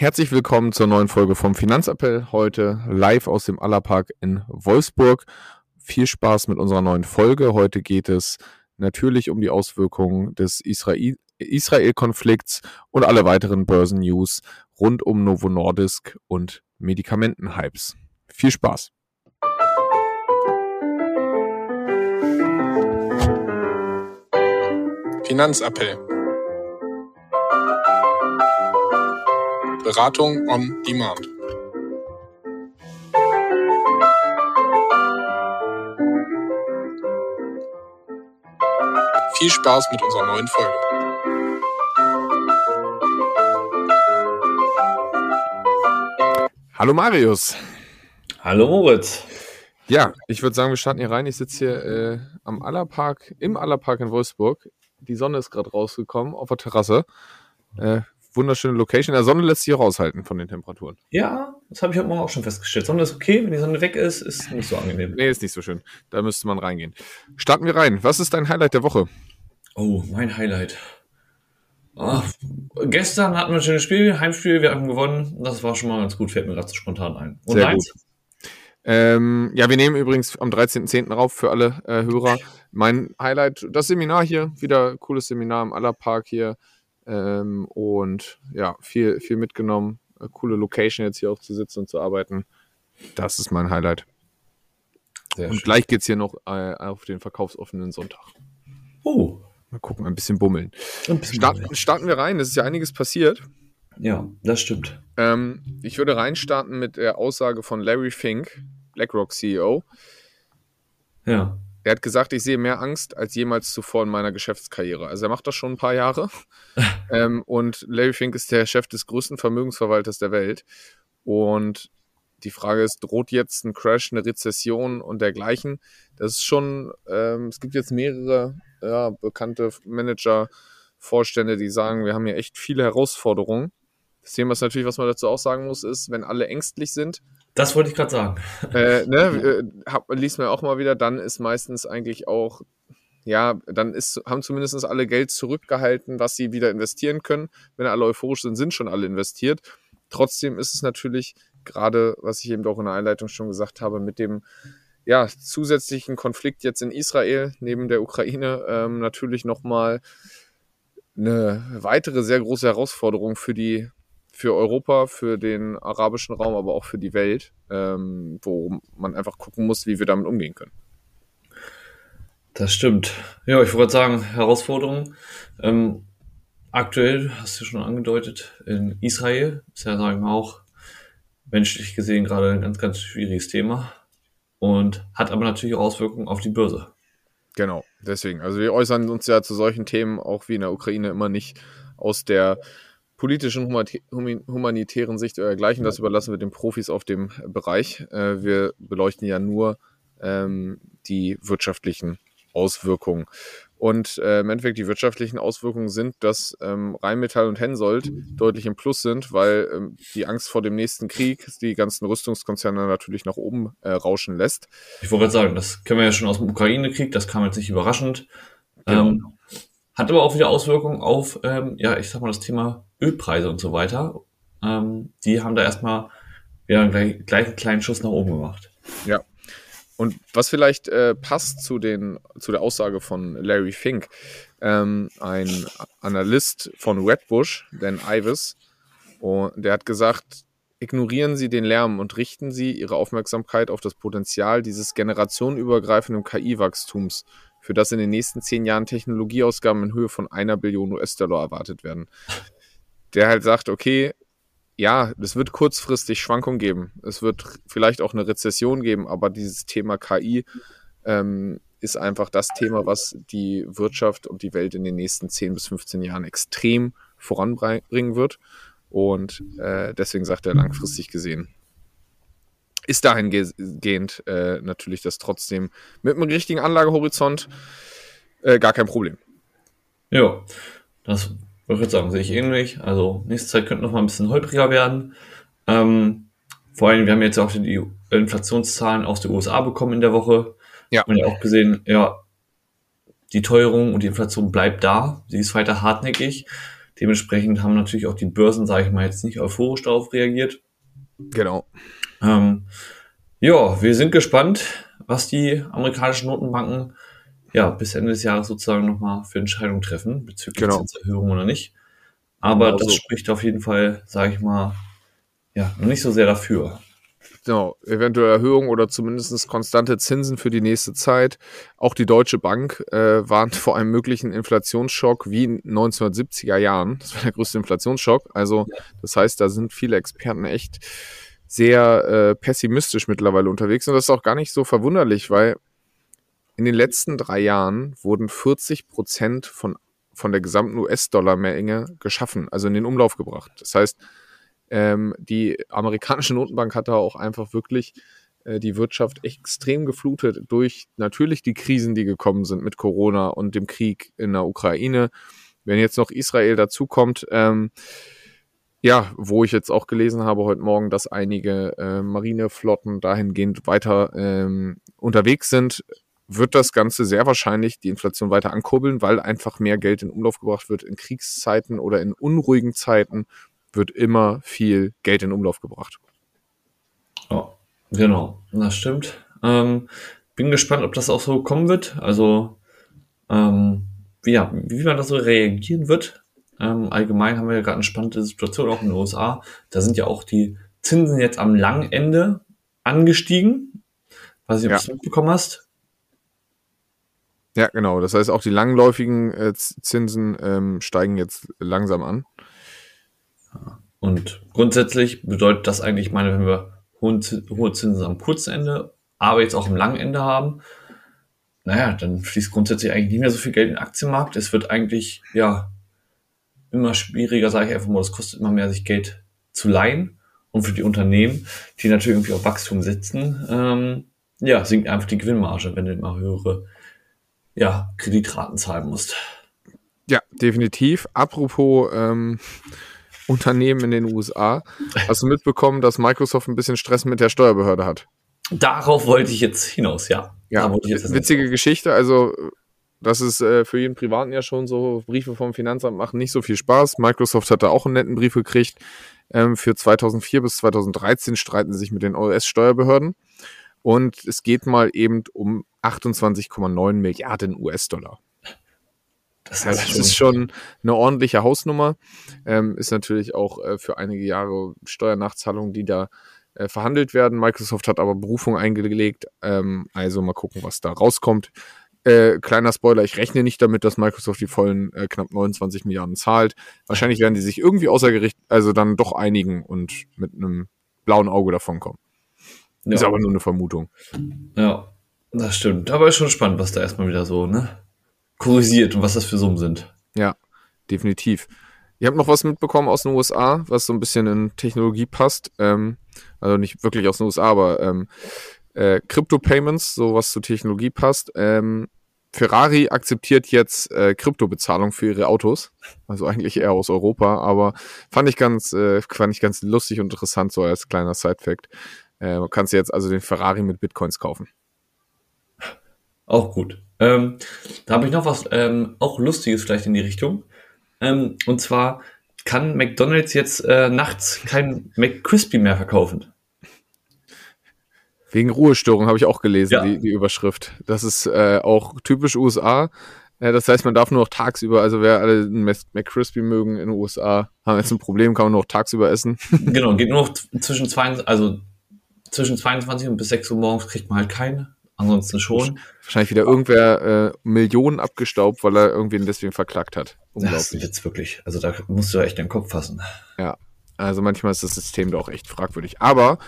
Herzlich willkommen zur neuen Folge vom Finanzappell. Heute live aus dem Allerpark in Wolfsburg. Viel Spaß mit unserer neuen Folge. Heute geht es natürlich um die Auswirkungen des Israel-Konflikts und alle weiteren Börsen-News rund um Novo Nordisk und Medikamentenhypes. Viel Spaß! Finanzappell Beratung on Demand. Viel Spaß mit unserer neuen Folge. Hallo Marius. Hallo Moritz. Ja, ich würde sagen, wir starten hier rein. Ich sitze hier äh, am Allerpark, im Allerpark in Wolfsburg. Die Sonne ist gerade rausgekommen auf der Terrasse. Äh, wunderschöne Location. Der Sonne lässt sich auch aushalten von den Temperaturen. Ja, das habe ich heute Morgen auch schon festgestellt. Sonne ist okay, wenn die Sonne weg ist, ist nicht so angenehm. Nee, ist nicht so schön. Da müsste man reingehen. Starten wir rein. Was ist dein Highlight der Woche? Oh, mein Highlight. Ach, gestern hatten wir ein schönes Spiel, Heimspiel, wir haben gewonnen. Das war schon mal ganz gut, fällt mir gerade so spontan ein. Und Sehr deins? gut. Ähm, ja, wir nehmen übrigens am 13.10. rauf für alle äh, Hörer. Mein Highlight, das Seminar hier, wieder cooles Seminar im Allerpark hier. Ähm, und ja, viel, viel mitgenommen. Eine coole Location jetzt hier auch zu sitzen und zu arbeiten. Das ist mein Highlight. Sehr und schön. gleich geht's hier noch äh, auf den verkaufsoffenen Sonntag. Oh. Mal gucken, ein bisschen bummeln. Ein bisschen starten, bummeln. starten wir rein, es ist ja einiges passiert. Ja, das stimmt. Ähm, ich würde reinstarten mit der Aussage von Larry Fink, BlackRock CEO. Ja. Er hat gesagt, ich sehe mehr Angst als jemals zuvor in meiner Geschäftskarriere. Also er macht das schon ein paar Jahre. ähm, und Larry Fink ist der Chef des größten Vermögensverwalters der Welt. Und die Frage ist, droht jetzt ein Crash, eine Rezession und dergleichen? Das ist schon, ähm, es gibt jetzt mehrere ja, bekannte Manager, Vorstände, die sagen, wir haben hier echt viele Herausforderungen. Das Thema ist natürlich, was man dazu auch sagen muss, ist, wenn alle ängstlich sind, das wollte ich gerade sagen. Äh, ne, äh, hab, liest man auch mal wieder, dann ist meistens eigentlich auch, ja, dann ist, haben zumindest alle Geld zurückgehalten, was sie wieder investieren können. Wenn alle euphorisch sind, sind schon alle investiert. Trotzdem ist es natürlich gerade, was ich eben auch in der Einleitung schon gesagt habe, mit dem ja, zusätzlichen Konflikt jetzt in Israel neben der Ukraine ähm, natürlich nochmal eine weitere sehr große Herausforderung für die für Europa, für den arabischen Raum, aber auch für die Welt, ähm, wo man einfach gucken muss, wie wir damit umgehen können. Das stimmt. Ja, ich wollte sagen, Herausforderungen. Ähm, aktuell, hast du schon angedeutet, in Israel ist ja, sagen wir auch, menschlich gesehen gerade ein ganz, ganz schwieriges Thema und hat aber natürlich Auswirkungen auf die Börse. Genau, deswegen. Also wir äußern uns ja zu solchen Themen auch wie in der Ukraine immer nicht aus der politischen, humanitären Sicht oder dergleichen. Das überlassen wir den Profis auf dem Bereich. Äh, wir beleuchten ja nur ähm, die wirtschaftlichen Auswirkungen. Und äh, im Endeffekt die wirtschaftlichen Auswirkungen sind, dass ähm, Rheinmetall und Hensoldt deutlich im Plus sind, weil ähm, die Angst vor dem nächsten Krieg die ganzen Rüstungskonzerne natürlich nach oben äh, rauschen lässt. Ich wollte gerade sagen, das kennen wir ja schon aus dem Ukraine-Krieg, das kam jetzt nicht überraschend. Genau. Ähm, hat aber auch wieder Auswirkungen auf, ähm, ja, ich sag mal, das Thema Ölpreise und so weiter. Ähm, die haben da erstmal ja, gleich, gleich einen kleinen Schuss nach oben gemacht. Ja. Und was vielleicht äh, passt zu, den, zu der Aussage von Larry Fink, ähm, ein Analyst von Redbush, Dan Ives, und der hat gesagt, ignorieren Sie den Lärm und richten Sie Ihre Aufmerksamkeit auf das Potenzial dieses generationenübergreifenden KI-Wachstums für das in den nächsten zehn Jahren Technologieausgaben in Höhe von einer Billion US-Dollar erwartet werden. Der halt sagt, okay, ja, es wird kurzfristig Schwankungen geben. Es wird vielleicht auch eine Rezession geben, aber dieses Thema KI ähm, ist einfach das Thema, was die Wirtschaft und die Welt in den nächsten 10 bis 15 Jahren extrem voranbringen wird. Und äh, deswegen sagt er langfristig gesehen, ist dahingehend äh, natürlich das trotzdem mit einem richtigen Anlagehorizont äh, gar kein Problem. Ja, das würde ich sagen, sehe ich ähnlich. Also nächste Zeit könnte noch mal ein bisschen holpriger werden. Ähm, vor allem, wir haben jetzt auch die Inflationszahlen aus den USA bekommen in der Woche. Ja. Und ja auch gesehen, ja, die Teuerung und die Inflation bleibt da. Sie ist weiter hartnäckig. Dementsprechend haben natürlich auch die Börsen, sage ich mal, jetzt nicht euphorisch darauf reagiert. Genau. Ähm, ja, wir sind gespannt, was die amerikanischen Notenbanken ja bis Ende des Jahres sozusagen nochmal für Entscheidungen treffen, bezüglich Genau. Zinserhöhung oder nicht. Aber Genau das so. spricht auf jeden Fall, sage ich mal, ja, noch nicht so sehr dafür. Genau, eventuell Erhöhung oder zumindest konstante Zinsen für die nächste Zeit. Auch die Deutsche Bank äh, warnt vor einem möglichen Inflationsschock wie in 1970er Jahren. Das war der größte Inflationsschock. Also das heißt, da sind viele Experten echt sehr äh, pessimistisch mittlerweile unterwegs. Und das ist auch gar nicht so verwunderlich, weil in den letzten drei Jahren wurden 40 Prozent von, von der gesamten US-Dollar-Menge geschaffen, also in den Umlauf gebracht. Das heißt, ähm, die amerikanische Notenbank hat da auch einfach wirklich äh, die Wirtschaft extrem geflutet durch natürlich die Krisen, die gekommen sind mit Corona und dem Krieg in der Ukraine. Wenn jetzt noch Israel dazukommt, ähm, ja, wo ich jetzt auch gelesen habe heute Morgen, dass einige äh, Marineflotten dahingehend weiter ähm, unterwegs sind, wird das Ganze sehr wahrscheinlich die Inflation weiter ankurbeln, weil einfach mehr Geld in Umlauf gebracht wird in Kriegszeiten oder in unruhigen Zeiten wird immer viel Geld in Umlauf gebracht. Ja, genau, das stimmt. Ähm, bin gespannt, ob das auch so kommen wird. Also, ähm, wie, ja, wie man das so reagieren wird. Ähm, allgemein haben wir ja gerade eine spannende Situation auch in den USA. Da sind ja auch die Zinsen jetzt am langen Ende angestiegen. Weiß nicht, ob Ja. du es mitbekommen hast. Ja, genau. Das heißt, auch die langläufigen äh, Zinsen ähm, steigen jetzt langsam an. Und grundsätzlich bedeutet das eigentlich, ich meine, wenn wir hohe Zinsen am kurzen Ende, aber jetzt auch am langen Ende haben, naja, dann fließt grundsätzlich eigentlich nicht mehr so viel Geld in den Aktienmarkt. Es wird eigentlich, ja, immer schwieriger, sage ich einfach mal, es kostet immer mehr, sich Geld zu leihen. Und für die Unternehmen, die natürlich irgendwie auf Wachstum setzen, ähm, ja, sinkt einfach die Gewinnmarge, wenn du immer höhere, ja, Kreditraten zahlen musst. Ja, definitiv. Apropos ähm, Unternehmen in den USA, hast du mitbekommen, dass Microsoft ein bisschen Stress mit der Steuerbehörde hat? Darauf wollte ich jetzt hinaus, ja. Ja, witzige Geschichte. Also, das ist äh, für jeden Privaten ja schon so. Briefe vom Finanzamt machen nicht so viel Spaß. Microsoft hat da auch einen netten Brief gekriegt. Ähm, für 2004 bis 2013 streiten sie sich mit den US-Steuerbehörden. Und es geht mal eben um 28,9 Milliarden US-Dollar. Das das ist schon eine ordentliche Hausnummer. Ähm, ist natürlich auch äh, für einige Jahre Steuernachzahlungen, die da äh, verhandelt werden. Microsoft hat aber Berufung eingelegt. Ähm, also mal gucken, was da rauskommt. Äh, kleiner Spoiler, ich rechne nicht damit, dass Microsoft die vollen äh, knapp 29 Milliarden zahlt. Wahrscheinlich werden die sich irgendwie außer Gericht, also dann doch einigen und mit einem blauen Auge davonkommen. Ist ja. aber nur eine Vermutung. Ja, das stimmt. Aber ist schon spannend, was da erstmal wieder so, ne? Kurisiert und was das für Summen sind. Ja, definitiv. Ihr habt noch was mitbekommen aus den USA, was so ein bisschen in Technologie passt. Ähm, also nicht wirklich aus den USA, aber ähm, äh, Crypto-Payments, so was zu Technologie passt. Ähm, Ferrari akzeptiert jetzt äh, Kryptobezahlung für ihre Autos. Also eigentlich eher aus Europa, aber fand ich ganz, äh, fand ich ganz lustig und interessant, so als kleiner Side-Fact. Äh, kannst jetzt also den Ferrari mit Bitcoins kaufen. Auch gut. Ähm, da habe ich noch was ähm, auch Lustiges vielleicht in die Richtung. Ähm, und zwar kann McDonald's jetzt äh, nachts kein McCrispy mehr verkaufen. Wegen Ruhestörung habe ich auch gelesen, Ja. die, die Überschrift. Das ist äh, auch typisch USA. Äh, das heißt, man darf nur noch tagsüber, also wer alle einen McCrispy mögen in den USA, haben jetzt ein Problem, kann man nur noch tagsüber essen. genau, geht nur noch zwischen zwei, also zwischen 22 und bis 6 Uhr morgens kriegt man halt keine. Ansonsten schon. Wahrscheinlich wieder irgendwer äh, Millionen abgestaubt, weil er irgendwen deswegen verklagt hat. Das ist ein Unglaublich. Witz wirklich. Also da musst du echt den Kopf fassen. Also manchmal ist das System da auch echt fragwürdig. Aber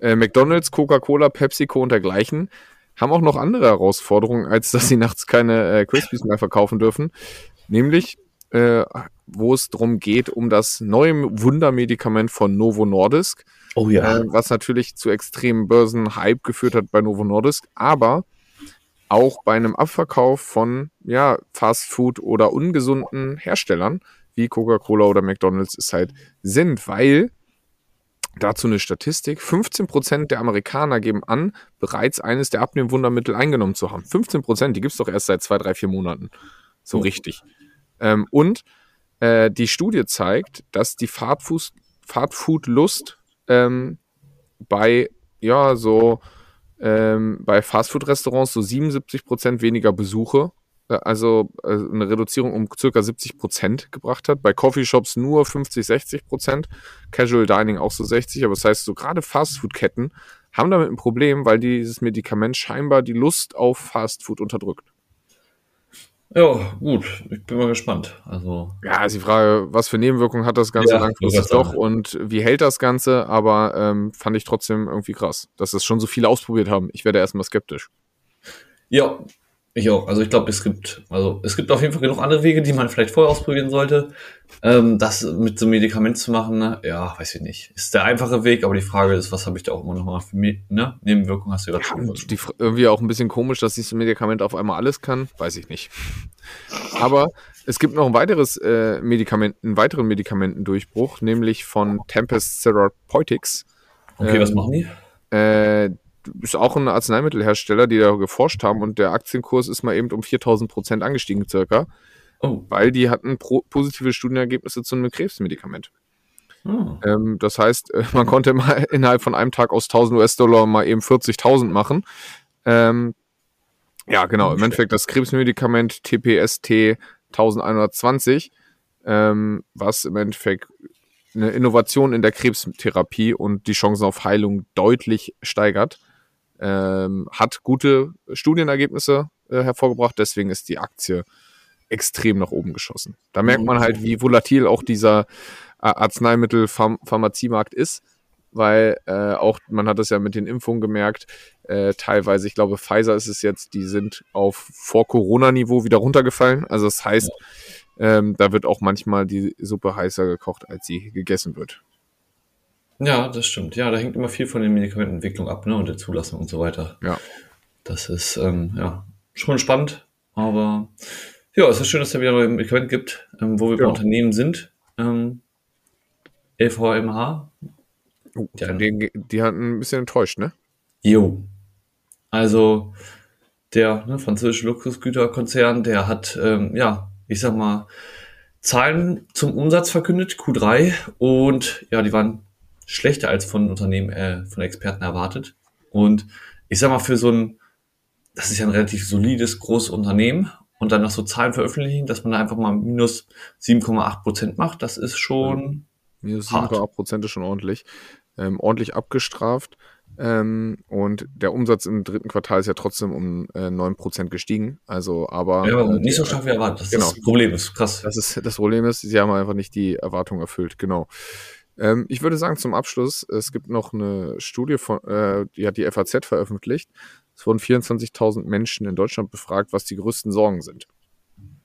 äh, McDonalds, Coca-Cola, PepsiCo und dergleichen haben auch noch andere Herausforderungen, als dass sie nachts keine äh, Crispies mehr verkaufen dürfen. Nämlich, äh, wo es darum geht, um das neue Wundermedikament von Novo Nordisk, Oh äh, was natürlich zu extremen Börsenhype geführt hat bei Novo Nordisk, aber auch bei einem Abverkauf von ja, Fast-Food oder ungesunden Herstellern wie Coca-Cola oder McDonalds es halt sind, weil dazu eine Statistik, 15% der Amerikaner geben an, bereits eines der Abnehmwundermittel eingenommen zu haben. 15%, die gibt's doch erst seit zwei, drei, vier Monaten. So Ja. richtig. Ähm, und Äh, die Studie zeigt, dass die Fastfood- Fastfood-Lust ähm, bei, ja, so, ähm, bei Fastfood-Restaurants so 77% weniger Besuche, äh, also äh, eine Reduzierung um circa 70% gebracht hat. Bei Coffeeshops nur 50, 60%, Casual Dining auch so 60, aber das heißt, so gerade Fastfood-Ketten haben damit ein Problem, weil dieses Medikament scheinbar die Lust auf Fastfood unterdrückt. Ja, gut, ich bin mal gespannt. Also, Ja, ist die Frage, was für Nebenwirkungen hat das Ganze Ja, langfristig doch sagen. und wie hält das Ganze, aber ähm, fand ich trotzdem irgendwie krass, dass das schon so viele ausprobiert haben. Ich werde erstmal skeptisch. ja, ich auch. Also ich glaube, es gibt, also es gibt auf jeden Fall genug andere Wege, die man vielleicht vorher ausprobieren sollte. Ähm, das mit so einem Medikament zu machen, ne, ja, weiß ich nicht. Ist der einfache Weg, aber die Frage ist, was habe ich da auch immer noch mal für Mi- ne? Nebenwirkungen hast du ja und die, irgendwie auch ein bisschen komisch, dass dieses Medikament auf einmal alles kann, weiß ich nicht. Aber es gibt noch ein weiteres äh, Medikament, einen weiteren Medikamentendurchbruch, nämlich von Tempest Therapeutics. Okay, was ähm, machen die? Äh, ist auch ein Arzneimittelhersteller, die da geforscht haben und der Aktienkurs ist mal eben um 4000 Prozent angestiegen circa, Oh. weil die hatten positive Studienergebnisse zu einem Krebsmedikament. Hm. Ähm, das heißt, äh, man konnte mal innerhalb von einem Tag aus 1000 US-Dollar mal eben 40.000 machen. Ähm, ja, genau. Im Endeffekt das Krebsmedikament TPST 1120, ähm, was im Endeffekt eine Innovation in der Krebstherapie und die Chancen auf Heilung deutlich steigert. Ähm, hat gute Studienergebnisse äh, hervorgebracht, deswegen ist die Aktie extrem nach oben geschossen. Da merkt man halt, wie volatil auch dieser äh, Arzneimittel-Pharmaziemarkt ist, weil äh, auch, man hat das ja mit den Impfungen gemerkt, äh, teilweise, ich glaube, Pfizer ist es jetzt, die sind auf Vor-Corona-Niveau wieder runtergefallen. Also das heißt, ähm, da wird auch manchmal die Suppe heißer gekocht, als sie gegessen wird. Ja, das stimmt. Ja, da hängt immer viel von der Medikamentenentwicklung ab, ne, und der Zulassung und so weiter. Ja. Das ist, ähm, ja, schon spannend, aber ja, es ist schön, dass es da wieder neue Medikamente gibt, ähm, wo wir Ja. bei Unternehmen sind. Ähm, LVMH. Ja. Die, die hatten ein bisschen enttäuscht, ne? Jo. Also, der ne, französische Luxusgüterkonzern, der hat, ähm, ja, ich sag mal, Zahlen zum Umsatz verkündet, Q3, und ja, die waren schlechter als von Unternehmen, äh, von Experten erwartet. Und ich sag mal, für so ein, das ist ja ein relativ solides, großes Unternehmen, und dann noch so Zahlen veröffentlichen, dass man da einfach mal minus 7,8 Prozent macht, das ist schon, Minus Hart. 7,8 Prozent ist schon ordentlich. Ähm, ordentlich abgestraft. Ähm, und der Umsatz im dritten Quartal ist ja trotzdem um äh, 9 Prozent gestiegen. Also, aber ja, äh, nicht so stark wie erwartet. Das genau. ist das Problem, ist krass. Das ist das Problem ist, sie haben einfach nicht die Erwartung erfüllt. Genau. Ähm, ich würde sagen zum Abschluss, es gibt noch eine Studie von, äh, die hat die FAZ veröffentlicht. Es wurden 24.000 Menschen in Deutschland befragt, was die größten Sorgen sind.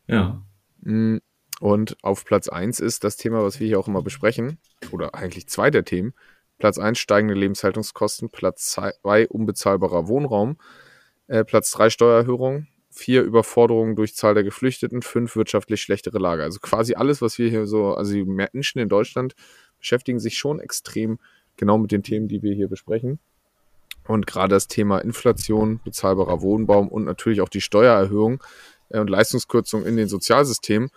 Ja. Mm, Und auf Platz 1 ist das Thema, was wir hier auch immer besprechen, oder eigentlich zwei der Themen. Platz 1 steigende Lebenshaltungskosten, Platz 2 unbezahlbarer Wohnraum, äh, Platz 3 Steuererhöhung, 4 Überforderungen durch Zahl der Geflüchteten, 5 wirtschaftlich schlechtere Lage. Also quasi alles, was wir hier so, also die Menschen in Deutschland beschäftigen sich schon extrem genau mit den Themen, die wir hier besprechen. Und gerade das Thema Inflation, bezahlbarer Wohnbaum und natürlich auch die Steuererhöhung äh, und Leistungskürzung in den Sozialsystemen,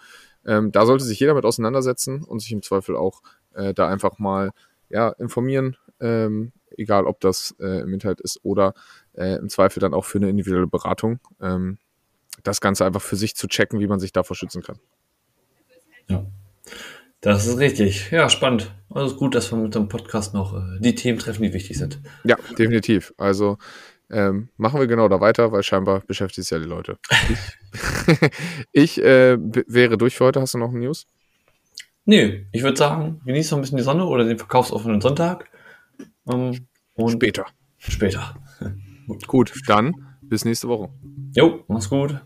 ähm, da sollte sich jeder mit auseinandersetzen und sich im Zweifel auch äh, da einfach mal ja, informieren, ähm, egal ob das äh, im Internet ist oder äh, im Zweifel dann auch für eine individuelle Beratung. Ähm, das Ganze einfach für sich zu checken, wie man sich davor schützen kann. Ja. Das ist richtig. Ja, spannend. Also es ist gut, dass wir mit dem Podcast noch äh, die Themen treffen, die wichtig sind. Ja, definitiv. Also ähm, machen wir genau da weiter, weil scheinbar beschäftigt es ja die Leute. Ich, äh, wäre durch für heute. Hast du noch News? Nee, ich würde sagen, genieß noch ein bisschen die Sonne oder den verkaufsoffenen Sonntag. Ähm, und Später. später. Gut, dann bis nächste Woche. Jo, mach's gut.